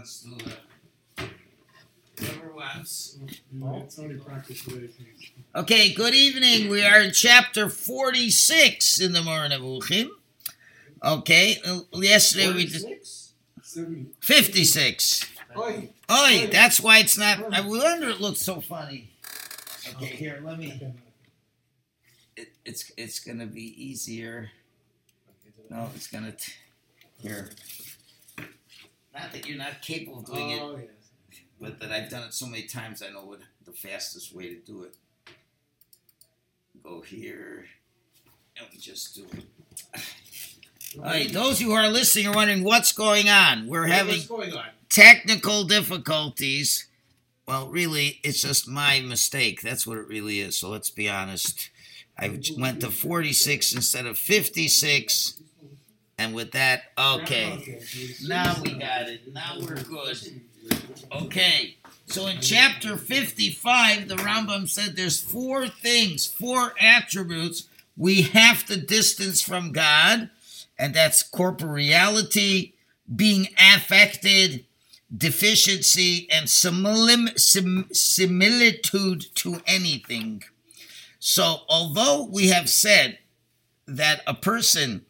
wants to. Whoever wants. It's only practice the is. Okay, good evening. We are in chapter 46 in the Moreh Nevuchim. Okay, uh, yesterday we did 56. Oi. Oi, that's why it's not. I wonder it looks so funny. Okay, here, let me. It, it's it's gonna be easier. No, it's gonna. Here. Not that you're not capable of doing it, Oh, yes. but that I've done it so many times, I know what the fastest way to do it. Go here, and we just do it. All right, those who are listening are wondering what's going on. We're having going on? technical difficulties. Well, really, it's just my mistake. That's what it really is. So let's be honest. I went to 46 instead of 56. And with that, okay. Now we got it. Now we're good. Okay. So in chapter 55, the Rambam said there's four things, four attributes we have to distance from God, and that's corporeality, being affected, deficiency, and sim- similitude to anything. So, although we have said that a person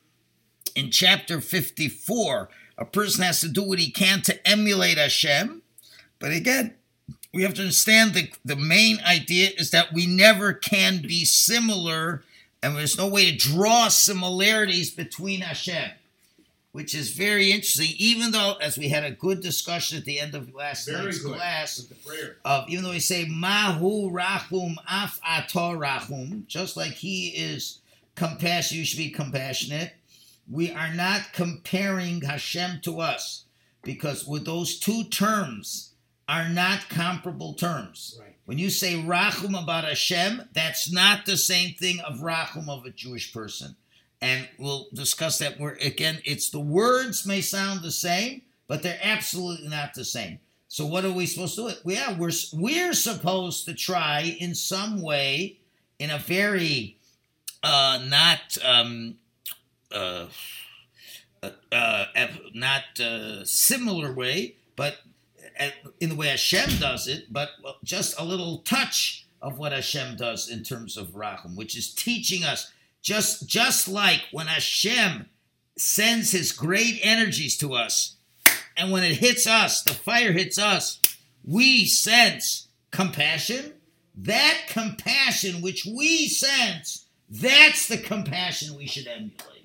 in chapter 54, a person has to do what he can to emulate Hashem, but again, we have to understand the, the main idea is that we never can be similar, and there's no way to draw similarities between Hashem, which is very interesting. Even though, as we had a good discussion at the end of last Very night's good. class, of even though we say Mahu Rahum Af Ator Rahum, just like he is compassionate, you should be compassionate. We are not comparing Hashem to us because with those two terms are not comparable terms. Right. When you say rachum about Hashem, that's not the same thing of rachum of a Jewish person. And we'll discuss that where again it's the words may sound the same, but they're absolutely not the same. So what are we supposed to do? Yeah, we're we're supposed to try in some way, in a very uh, not um, uh, uh, uh, not uh, similar way, but uh, in the way Hashem does it, but just a little touch of what Hashem does in terms of Rachum, which is teaching us just just like when Hashem sends His great energies to us, and when it hits us, the fire hits us, we sense compassion. That compassion which we sense, that's the compassion we should emulate.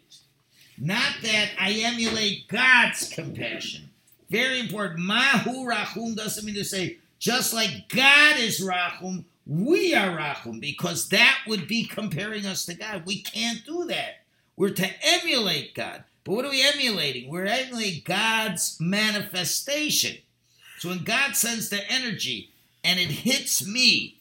Not that I emulate God's compassion. Very important. Mahu Rachum doesn't mean to say, just like God is Rachum, we are Rachum, because that would be comparing us to God. We can't do that. We're to emulate God. But what are we emulating? We're emulating God's manifestation. So when God sends the energy and it hits me,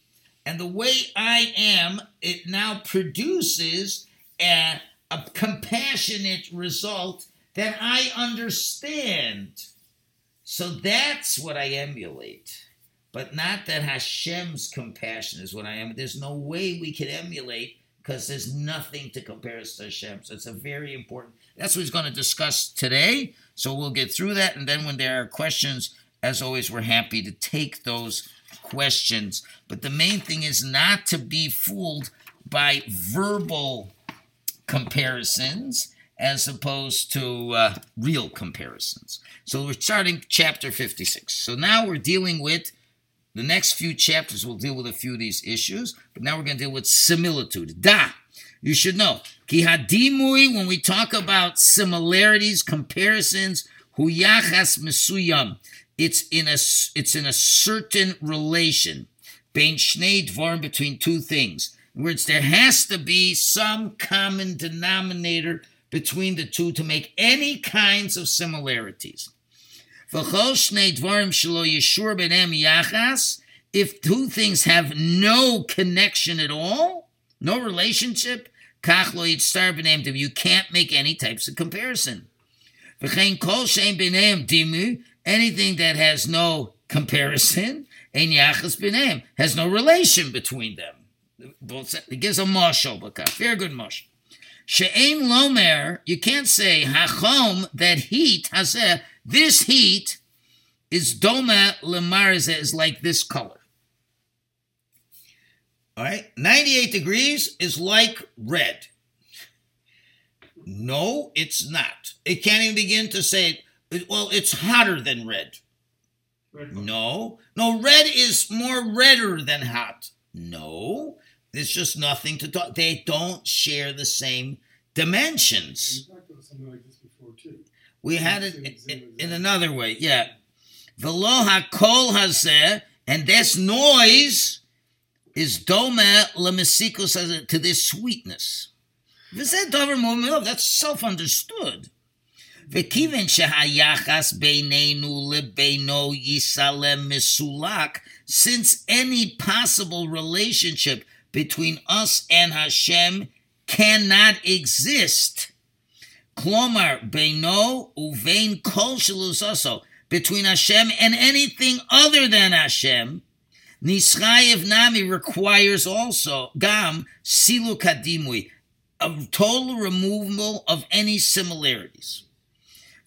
and the way I am, it now produces a, a compassionate result that I understand. So that's what I emulate. But not that Hashem's compassion is what I am. There's no way we can emulate because there's nothing to compare us to Hashem. So it's a very important. That's what he's going to discuss today. So we'll get through that. And then when there are questions, as always, we're happy to take those questions. But the main thing is not to be fooled by verbal comparisons as opposed to uh, real comparisons. So we're starting chapter 56. So now we're dealing with the next few chapters, we'll deal with a few of these issues, but now we're going to deal with similitude. Da! You should know. Ki hadimui, when we talk about similarities, comparisons, huyachas mesuyam, it's in a it's in a certain relation. Bein shnei dvarim between two things. In words, there has to be some common denominator between the two to make any kinds of similarities. If two things have no connection at all, no relationship. You can't make any types of comparison. Anything that has no comparison, has no relation between them. It gives a mashal, but very good mashal. She'ein lomer, you can't say hachom, that heat, hazeh, this heat is doma lemarize is like this color. All right, 98 degrees is like red. No, it's not. It can't even begin to say, well, it's hotter than red. Red No, no, red is more redder than hot. No, there's just nothing to talk. They don't share the same dimensions. We talked about something like this before too. We had it in, another way, yeah. Velo hakol hazeh, and this noise is dome lemesikus to this sweetness. V'zeh davar mu'milov, That's self-understood. V'kiven shehayachas beinenu lebeino yisalem misulak, since any possible relationship between us and Hashem cannot exist. Klomar beino uvein kol shalusaso between Hashem and anything other than Hashem. Nischayev Nami requires also gam silu kadimui, a total removal of any similarities.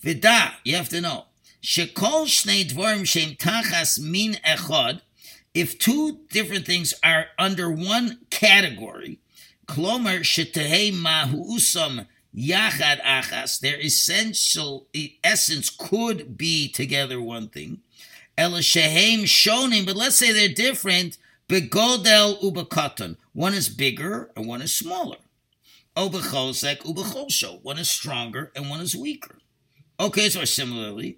Vida, you have to know, shekol shnei dvarim shem tachas min echad, if two different things are under one category, klomer mahuusam yachad achas, their essential essence could be together one thing. Ela shehem shonim, but let's say they're different. Begodel ubakatan. One is bigger and one is smaller. Obechosek ubechosho. One is stronger and one is weaker. Okay, so similarly,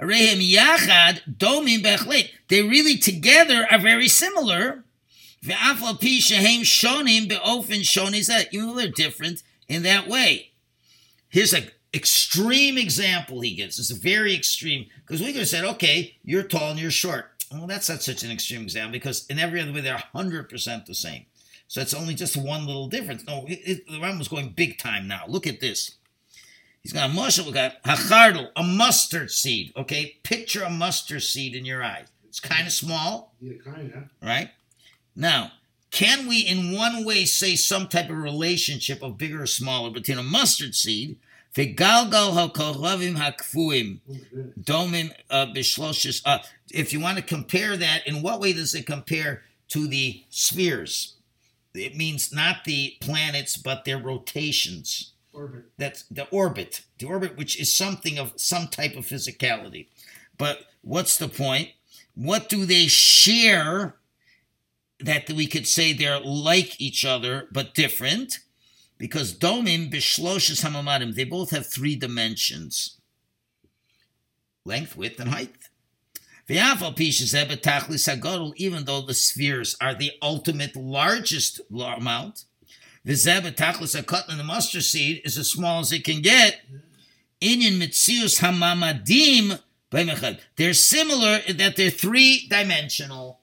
Harehem yachad domim. They really together are very similar. Even though they're different in that way. Here's an extreme example he gives. It's a very extreme because we could have said, okay, you're tall and you're short. Well, that's not such an extreme example because in every other way they're hundred percent the same. So it's only just one little difference. No, it, it, the going big time now. Look at this. He's got a mushel, we got hachardal, a mustard seed. Okay, picture a mustard seed in your eye. It's kind of small, Yeah, kinda. right? Now, can we in one way say some type of relationship of bigger or smaller between a mustard seed, v'galgal hakoravim hakfuim, goodness. domim uh, bishloshes. Uh, if you want to compare that, in what way does it compare to the spheres? It means not the planets, but their rotations. Orbit. That's the orbit, the orbit, which is something of some type of physicality. But what's the point? What do they share that we could say they're like each other but different? Because domim bishloshes hamamadim, they both have three dimensions: length, width, and height. Even though the spheres are the ultimate largest la- amount, V'zeh betachlis hakatan, the mustard seed is as small as it can get. Inyan mitzius hamamadim. They're similar in that they're three dimensional.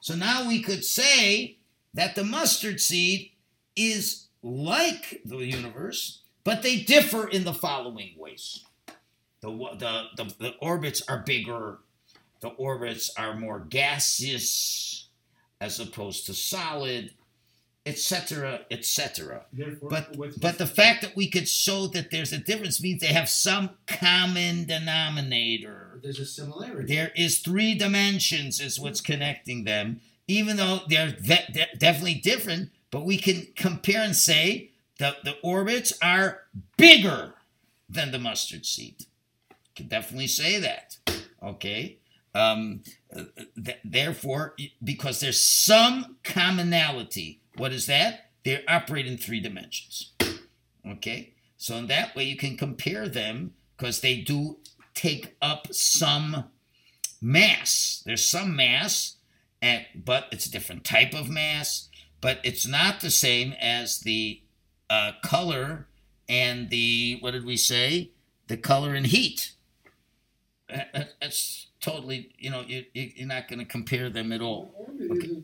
So now we could say that the mustard seed is like the universe, but they differ in the following ways. The, the, the, the orbits are bigger, the orbits are more gaseous as opposed to solid, etc., etc. But but the fact that we could show that there's a difference means they have some common denominator. There's a similarity. There is three dimensions is what's connecting them, even though they're, definitely different. But we can compare and say that the orbits are bigger than the mustard seed. Can definitely say that. Okay. Um, uh, th- therefore, because there's some commonality. What is that? They operate in three dimensions. Okay. So in that way, you can compare them because they do take up some mass. There's some mass, and but it's a different type of mass. But it's not the same as the uh, color and the what did we say? The color and heat. That's totally you know you- you're not going to compare them at all. Okay.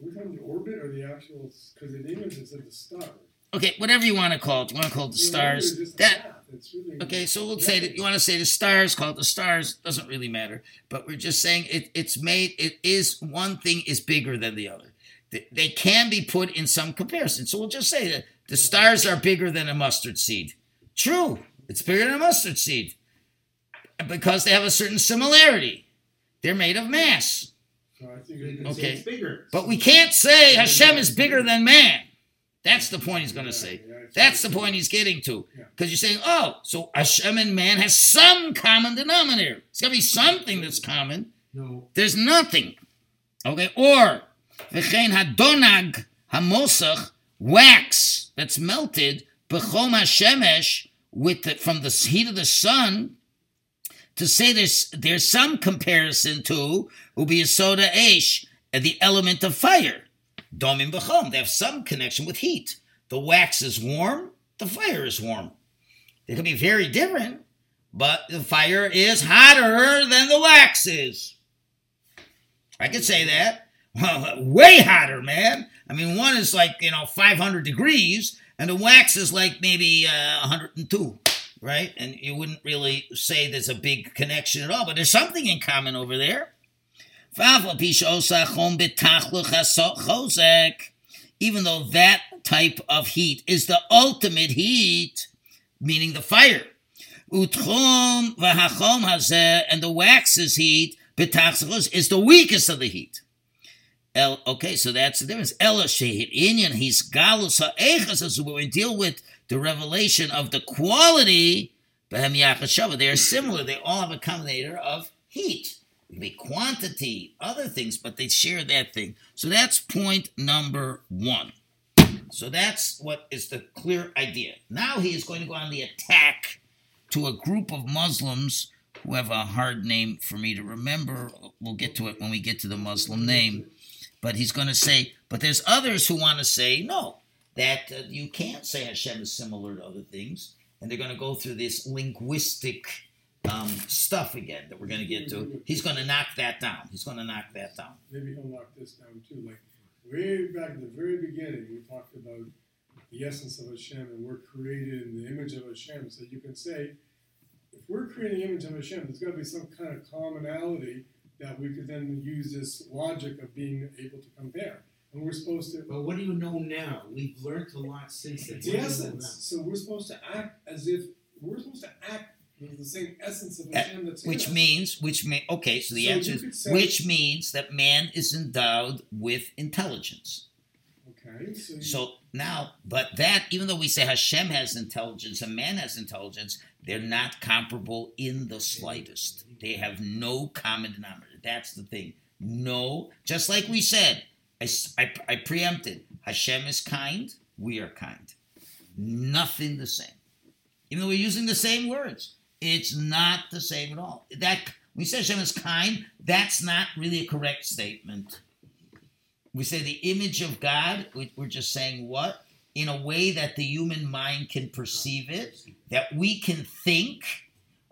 Are we talking the orbit or the actual? Because in English it said the star. Okay, whatever you want to call it. You want to call it the The stars? That really, Okay, so we'll say that you want to say the stars, call it the stars, doesn't really matter. But we're just saying it, it's made, it is, one thing is bigger than the other. They, they can be put in some comparison. So we'll just say that the stars are bigger than a mustard seed. True, it's bigger than a mustard seed. because they have a certain similarity. They're made of mass. So I think You it- can Okay. say it's bigger. But we can't say Hashem is bigger than man. That's the point he's going to say. yeah, I think That's the point he's getting to. Yeah. Because you're saying, oh, so Hashem and man has some common denominator. It's got to be something that's common. No. There's nothing. Okay, or v'chein hadonag hamosach wax that's melted b'chom hashemesh with the, from the heat of the sun. To say there's there's some comparison to ubi soda ash, the element of fire. Domim b'chom. They have some connection with heat. The wax is warm. The fire is warm. They can be very different, but the fire is hotter than the wax is. I could say that. Well, way hotter, man. I mean, one is like, you know, 500 degrees, and the wax is like maybe uh, 102, right? And you wouldn't really say there's a big connection at all, but there's something in common over there. Even though that type of heat is the ultimate heat, meaning the fire. And the wax's heat, is the weakest of the heat. Okay, so that's the difference. Ela shehit inyan, he's galus ha'echas, as we deal with the revelation of the quality, they are similar. They all have a combinator of heat. Be quantity, other things, but they share that thing. So that's point number one. So that's what is the clear idea. Now he is going to go on the attack to a group of Muslims who have a hard name for me to remember. We'll get to it when we get to the Muslim name. But he's going to say, but there's others who want to say, no, that uh, you can't say Hashem is similar to other things. And they're going to go through this linguistic um, stuff again that we're going to get to. He's going to knock that down. He's going to knock that down. maybe he'll knock this down too. Like way back at the very beginning, we talked about the essence of Hashem and we're created in the image of Hashem. So you can say, if we're creating the image of Hashem, there's got to be some kind of commonality that we could then use this logic of being able to compare. And we're supposed to. But what do you know now? We've learned a lot since then. It's What the you know essence. So we're supposed to act as if we're supposed to act with the same essence of Uh, Hashem that's in Which means, which may, okay, so the So answer is, say- which means that man is endowed with intelligence. Okay, so, you, So now, but that, even though we say Hashem has intelligence and man has intelligence, they're not comparable in the slightest. They have no common denominator. That's the thing. No, just like we said, I, I- preempted Hashem is kind, we are kind. Nothing the same. Even though we're using the same words, it's not the same at all. That we say Hashem is kind, that's not really a correct statement. We say the image of God, we- we're just saying what? In a way that the human mind can perceive it, that we can think,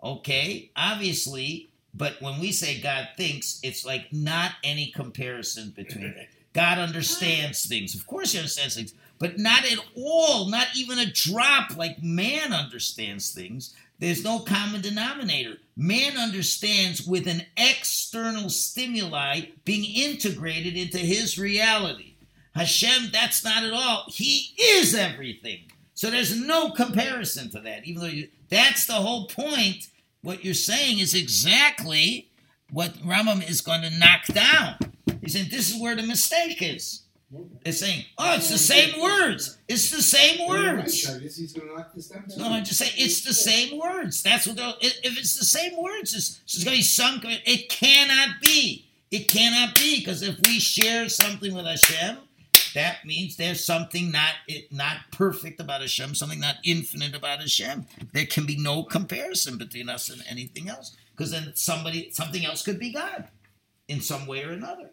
okay, obviously, but when we say God thinks, it's like not any comparison between it. God understands things. Of course, he understands things, but not at all, not even a drop like man understands things. There's no common denominator. Man understands with an external stimuli being integrated into his reality. Hashem, that's not at all. He is everything. So there's no comparison to that. Even though you, that's the whole point. What you're saying is exactly what Rambam is going to knock down. He's saying this is where the mistake is. It's saying, oh, it's the same words. It's the same words. Travis. He's going to knock this down. No, I'm just saying it's the same words. That's what they're. If if it's the same words, it's, it's going to be sunk. It cannot be. It cannot be because if we share something with Hashem, that means there's something not it, not perfect about Hashem, something not infinite about Hashem. There can be no comparison between us and anything else because then somebody something else could be God in some way or another.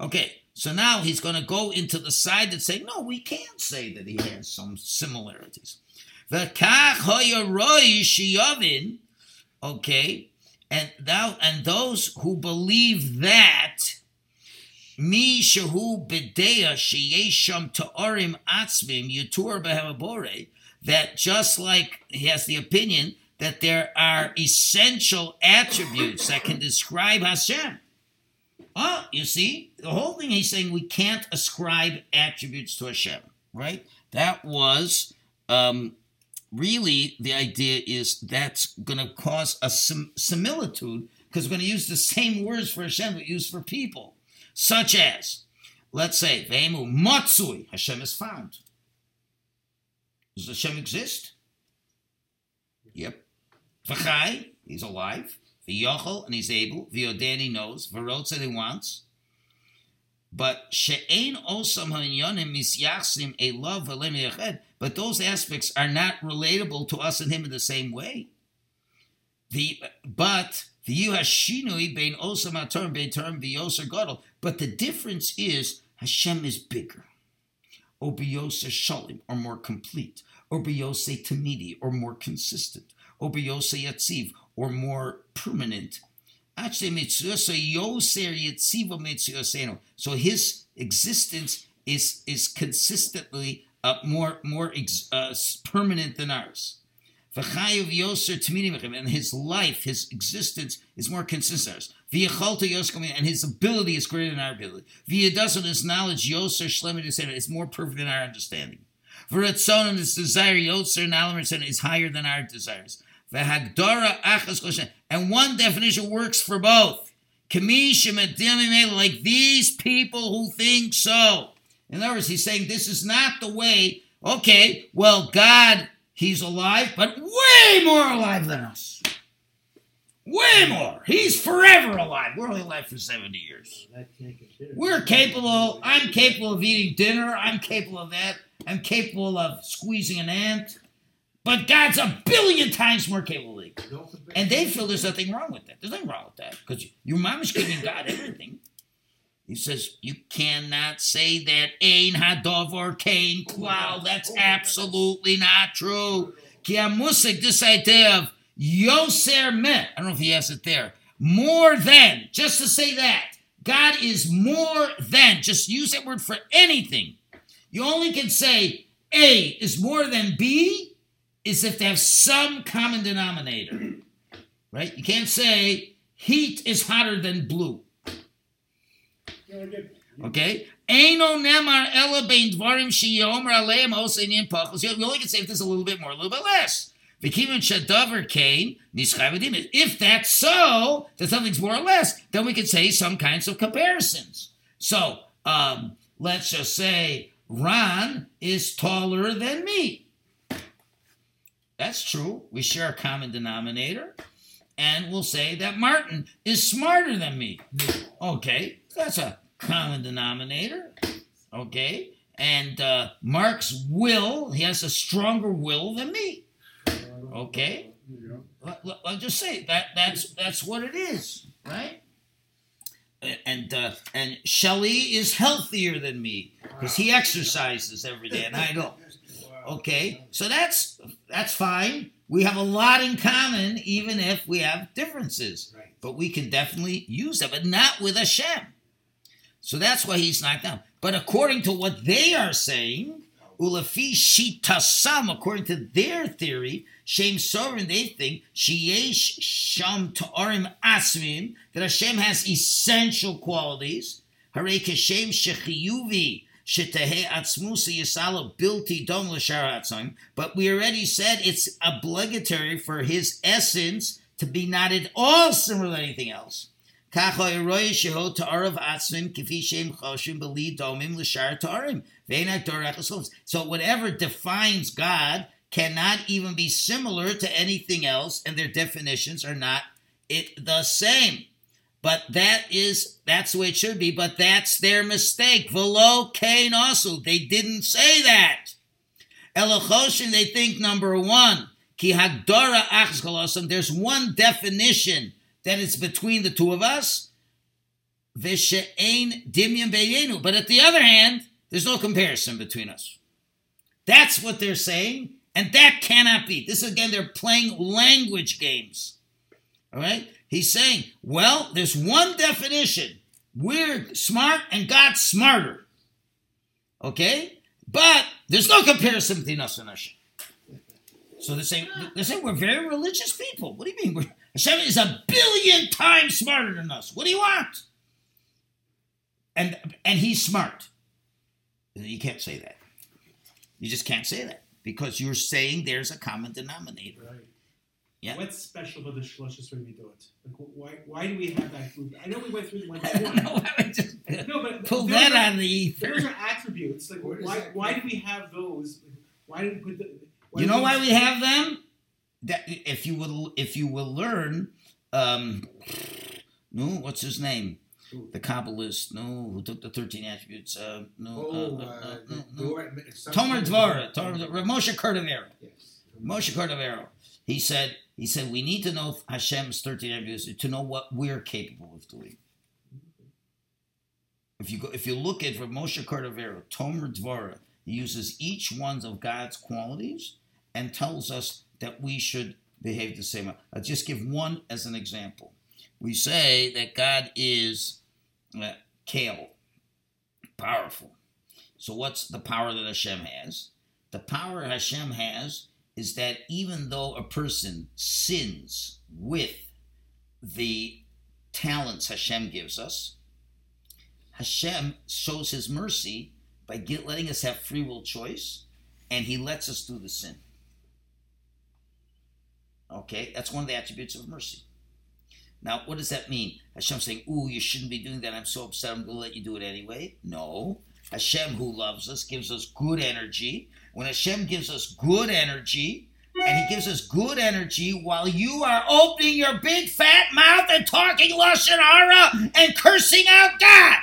Okay, so now he's going to go into the side that say, no, we can't say that he has some similarities. Okay, and thou and those who believe that mi shehu b'deya sheyesham ta'orim atzmim yutur behemabore, that just like he has the opinion that there are essential attributes that can describe Hashem. Oh, you see, the whole thing he's saying we can't ascribe attributes to Hashem, right? That was um, really the idea is that's going to cause a sim- similitude because we're going to use the same words for Hashem we use for people, such as, let's say, Vemu Matsui, Hashem is found. Does Hashem exist? Yep. V'chai, he's alive. V'yochel, and he's able. V'yodan, he knows. V'rotz, and he wants. But she'ein osam ha'inyonim misyachsim love v'lem. But those aspects are not relatable to us and him in the same way. The but the yuhashinui bein osam ha'term bein term v'yoser gadol. But the difference is Hashem is bigger. Or b'yoser shalim, or more complete. Or b'yosei tamidi, or more consistent. Or b'yosei yatziv, or more permanent. So his existence is is consistently uh, more more uh, permanent than ours. And his life, his existence is more consistent than ours. And his ability is greater than our ability. His knowledge is more perfect than our understanding. And his desire is higher than our desires. And one definition works for both. Like these people who think so. In other words, he's saying this is not the way. Okay, well, God, he's alive, but way more alive than us. Way more. He's forever alive. We're only alive for 70 years. We're capable, I'm capable of eating dinner. I'm capable of that. I'm capable of squeezing an ant. But God's a billion times more capable. And they feel there's nothing wrong with that. There's nothing wrong with that because your mom is giving God everything. He says you cannot say that Ein Hadov or Cain Klal. That's absolutely not true. Kiamusik, this idea of Yoser Meh. I don't know if he has it there. More than, just to say that. God is more than. Just use that word for anything. You only can say A is more than B is if they have some common denominator. Right? You can't say heat is hotter than blue. Okay? Eino. You only can say if there's a little bit more, a little bit less. If that's so, that something's more or less, then we can say some kinds of comparisons. So, um, let's just say Ron is taller than me. That's true. We share a common denominator. And we'll say that Martin is smarter than me. Okay, that's a common denominator. Okay, and uh, Mark's will, he has a stronger will than me. Okay, I'll just say that that's that's what it is, right? And uh, and Shelley is healthier than me because he exercises every day, and I don't. Okay, so that's that's fine. We have a lot in common, even if we have differences. Right. But we can definitely use that, but not with Hashem. So that's why he's knocked down. But according to what they are saying, Ulafi Shitasam, according to their theory, Shem Sovereign, they think, Sheyesh Sham Ta'arim Asmim, that Hashem has essential qualities. Hare Keshem Shechiyuvi but we already said it's obligatory for his essence to be not at all similar to anything else. So whatever defines God cannot even be similar to anything else, and their definitions are not it the same. But that is that's the way it should be. But that's their mistake. Velo Cain also they didn't say that. Elachoshin they think number one ki hagdara achzgalosam. There's one definition that is between the two of us. Vishe'ain dimyan beyenu. But at the other hand, there's no comparison between us. That's what they're saying, and that cannot be. This again, they're playing language games. All right. He's saying, well, there's one definition. We're smart and God's smarter. Okay? But there's no comparison between us and Hashem. So they're saying, they're saying we're very religious people. What do you mean? We're, Hashem is a billion times smarter than us. What do you want? And and he's smart. You can't say that. You just can't say that. because you're saying there's a common denominator. Right. Yeah. What's special about the Shlosh Midot? Like, wh- why, why do we have that group? I know we went through the one by I don't know why I just No, but pull that are- out of the ether. Those are attributes. Like, Where why, why do we have those? Why did we put the? Why You do know why we have them? That if you will, if you will learn, um, no, what's his name? Who? The Kabbalist, no, who took the thirteen attributes? Uh, no, Oh, uh, uh, uh, no, no. Dor- some- Tomer Dvora, Tomer, Moshe Cordovero. Yes. Moshe Cordovero. He said, he said, we need to know Hashem's 13 attributes to know what we're capable of doing. If you go, if you look at Rav Moshe Cordovero, Tomer Dvora, he uses each one of God's qualities and tells us that we should behave the same. I'll just give one as an example. We say that God is uh, kale, powerful. So what's the power that Hashem has? The power Hashem has is that even though a person sins with the talents Hashem gives us, Hashem shows his mercy by letting us have free will choice, and he lets us do the sin. Okay, that's one of the attributes of mercy. Now, what does that mean? Hashem saying, Ooh, you shouldn't be doing that. I'm so upset. I'm going to let you do it anyway. No. Hashem, who loves us, gives us good energy. When Hashem gives us good energy, and He gives us good energy while you are opening your big fat mouth and talking Lashon Hara and cursing out God.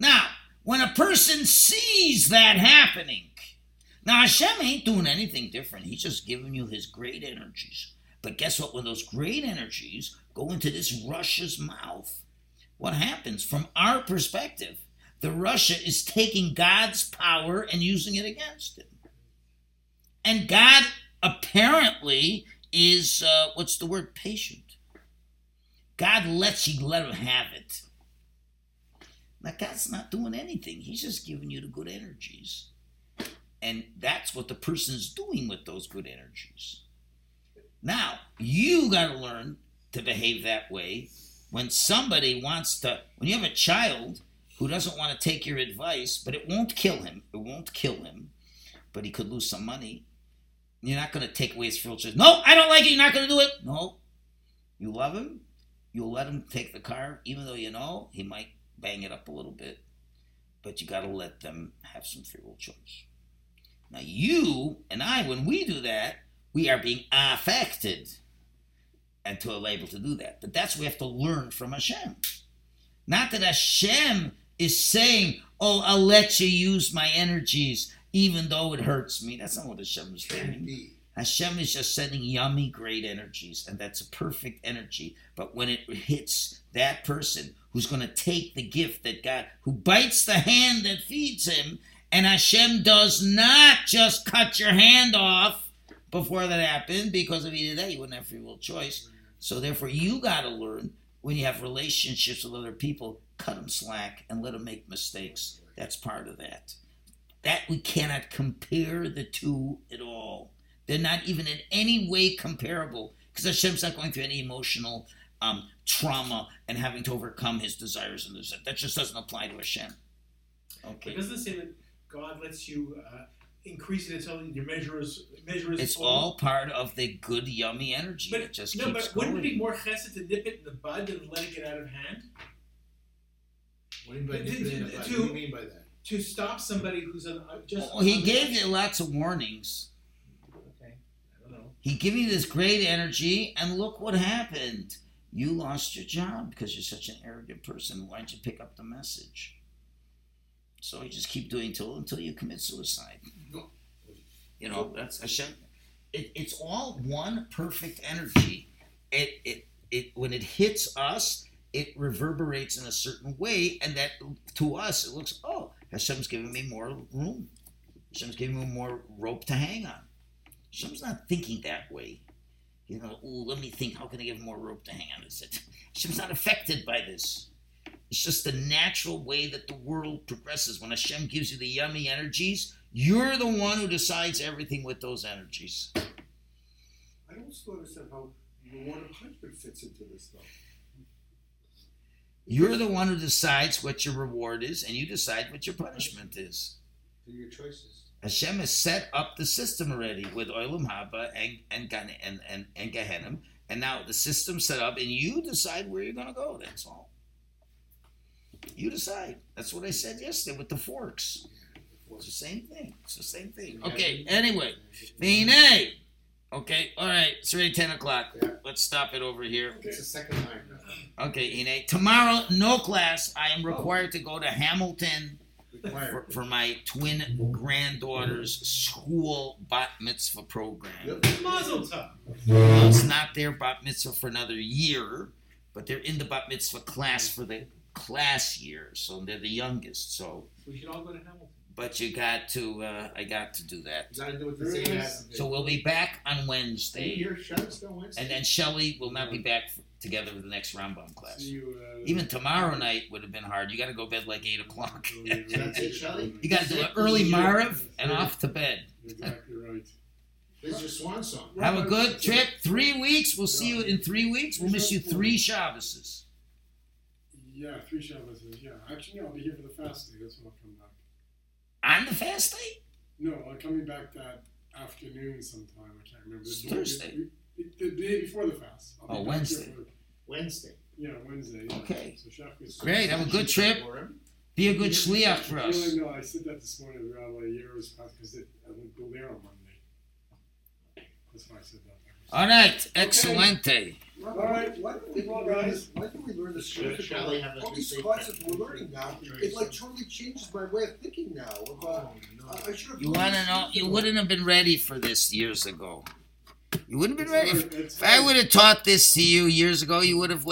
Now, when a person sees that happening, now Hashem ain't doing anything different. He's just giving you His great energies. But guess what? When those great energies go into this rasha's mouth, what happens from our perspective? The Rasha is taking God's power and using it against him. And God apparently is, uh, what's the word, patient. God lets you let him have it. Now, God's not doing anything. He's just giving you the good energies. And that's what the person is doing with those good energies. Now, you got to learn to behave that way when somebody wants to, when you have a child who doesn't want to take your advice, but it won't kill him, it won't kill him, but he could lose some money. You're not going to take away his choice. No, I don't like it. You're not going to do it. No. You love him. You'll let him take the car, even though you know he might bang it up a little bit. But you got to let them have some free will choice. Now, you and I, when we do that, we are being affected and to able to do that. But that's what we have to learn from Hashem. Not that Hashem is saying, Oh, I'll let you use my energies even though it hurts me. That's not what Hashem is doing. Hashem is just sending yummy, great energies, and that's a perfect energy. But when it hits that person who's going to take the gift that God, who bites the hand that feeds him, and Hashem does not just cut your hand off before that happened, because if he did that, you wouldn't have free will choice. So therefore, you got to learn when you have relationships with other people, cut them slack and let them make mistakes. That's part of that. That we cannot compare the two at all. They're not even in any way comparable because Hashem's not going through any emotional um, trauma and having to overcome his desires and this. That just doesn't apply to Hashem. But Okay. doesn't it say that God lets you uh, increase it until your measure is measure is It's full? all part of the good, yummy energy But that just no, keeps but wouldn't it be more chesed to nip it in the bud than let it get out of hand? What do you mean by To- nipping it in to- the bud? to- What do you mean by that? To stop somebody who's on, uh, just. Well, he gave you lots of warnings. Okay, I don't know. He gave you this great energy, and look what happened. You lost your job because you're such an arrogant person. Why don't you pick up the message? So you just keep doing until until you commit suicide. You know that's Hashem. It, it's all one perfect energy. It it it when it hits us, it reverberates in a certain way, and that to us it looks oh Hashem's giving me more room. Hashem's giving me more rope to hang on. Hashem's not thinking that way. You know, ooh, let me think. How can I give more rope to hang on? Is it? Hashem's not affected by this. It's just the natural way that the world progresses. When Hashem gives you the yummy energies, you're the one who decides everything with those energies. I don't still understand how the reward and punishment fits into this though. You're the one who decides what your reward is, and you decide what your punishment is. Through your choices. Hashem has set up the system already with Olam Haba and and Gan and and, and Gehenim, and now the system's set up, and you decide where you're gonna go. That's all. You decide. That's what I said yesterday with the forks. It's the same thing. It's the same thing. Okay. Anyway, Vine. Okay. All right. It's already ten o'clock. Yeah. Let's stop it over here. It's the second time now. Okay, Ine. Tomorrow, no class. I am oh. required to go to Hamilton for, Required. for my twin granddaughter's school bat mitzvah program. Yep. Mazel tov. Well, it's not their bat mitzvah for another year, but they're in the bat mitzvah class for the class year, so they're the youngest. So, We should all go to Hamilton. But you got to, uh, I got to do that. You gotta do it the same as. So we'll be back on Stay Wednesday, here, shut us Wednesday. and then Shelley will not be back f- together with the next Rambam class. See you, uh, Even tomorrow night would have been hard. You got to go to bed like eight o'clock. That's it, Shelley? You got to do an early Mariv and off to bed. Exactly right. This is your swan song. Have a good trip. Three weeks. We'll see you in three weeks. We'll miss you three Shabbases. Yeah, three Shabbos. Yeah, actually, no, I'll be here for the fast day. That's when I'll come back. On the fast day? No, I'm coming back that afternoon sometime. I can't remember. It's The- Thursday. The, the day before the fast. I'll Oh, back Wednesday. Wednesday. yeah, Wednesday. Yeah. Okay. So Shabbos. Great. Have a good trip. Be a good shliach for us. Really, no, I said that this morning to Rabbi Yero's class because I went go there on Monday. That's why I said that. All right. Excelente. All right. Why don't we Well, guys. Why don't we learn this? Should- scientific- shall we have a all these big concepts we're learning now? It like totally changes my way of thinking now. About, uh, I, I should have. You want to know? You wouldn't have been ready for this years ago. You wouldn't have been ready. If, if I would have taught this to you years ago, you would have